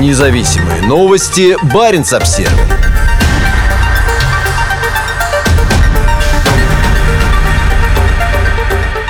Независимые новости. Барин обсерва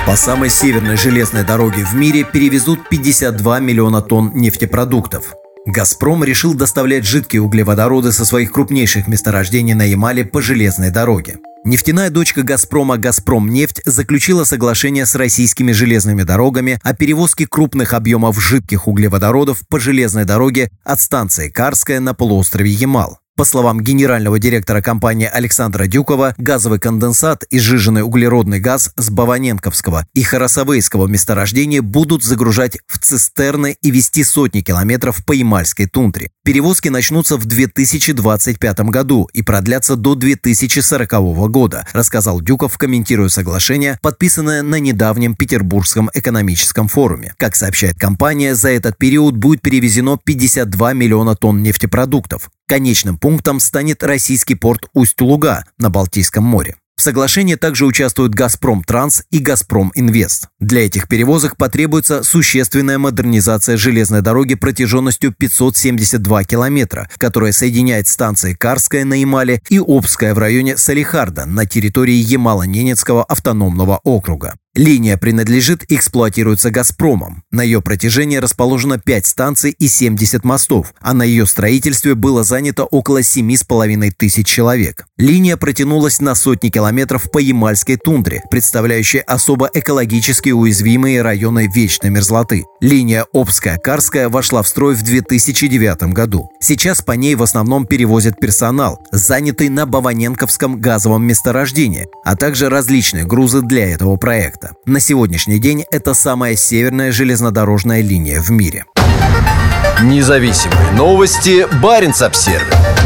По самой северной железной дороге в мире перевезут 52 миллиона тонн нефтепродуктов. «Газпром» решил доставлять жидкие углеводороды со своих крупнейших месторождений на Ямале по железной дороге. Нефтяная дочка «Газпрома» «Газпромнефть» заключила соглашение с российскими железными дорогами о перевозке крупных объемов жидких углеводородов по железной дороге от станции Карская на полуострове Ямал. По словам генерального директора компании Александра Дюкова, газовый конденсат и сжиженный углеродный газ с Баваненковского и Харасовейского месторождения будут загружать в цистерны и вести сотни километров по Ямальской тундре. Перевозки начнутся в 2025 году и продлятся до 2040 года, рассказал Дюков, комментируя соглашение, подписанное на недавнем Петербургском экономическом форуме. Как сообщает компания, за этот период будет перевезено 52 миллиона тонн нефтепродуктов. Конечным пунктом станет российский порт Усть-Луга на Балтийском море. В соглашении также участвуют «Газпром Транс» и «Газпром Инвест». Для этих перевозок потребуется существенная модернизация железной дороги протяженностью 572 километра, которая соединяет станции Карская на Ямале и Обская в районе Салихарда на территории Ямало-Ненецкого автономного округа. Линия принадлежит и эксплуатируется «Газпромом». На ее протяжении расположено 5 станций и 70 мостов, а на ее строительстве было занято около 7,5 тысяч человек. Линия протянулась на сотни километров по Ямальской тундре, представляющей особо экологически уязвимые районы вечной мерзлоты. Линия Обская-Карская вошла в строй в 2009 году. Сейчас по ней в основном перевозят персонал, занятый на Баваненковском газовом месторождении, а также различные грузы для этого проекта проекта. На сегодняшний день это самая северная железнодорожная линия в мире. Независимые новости. Барин обсервис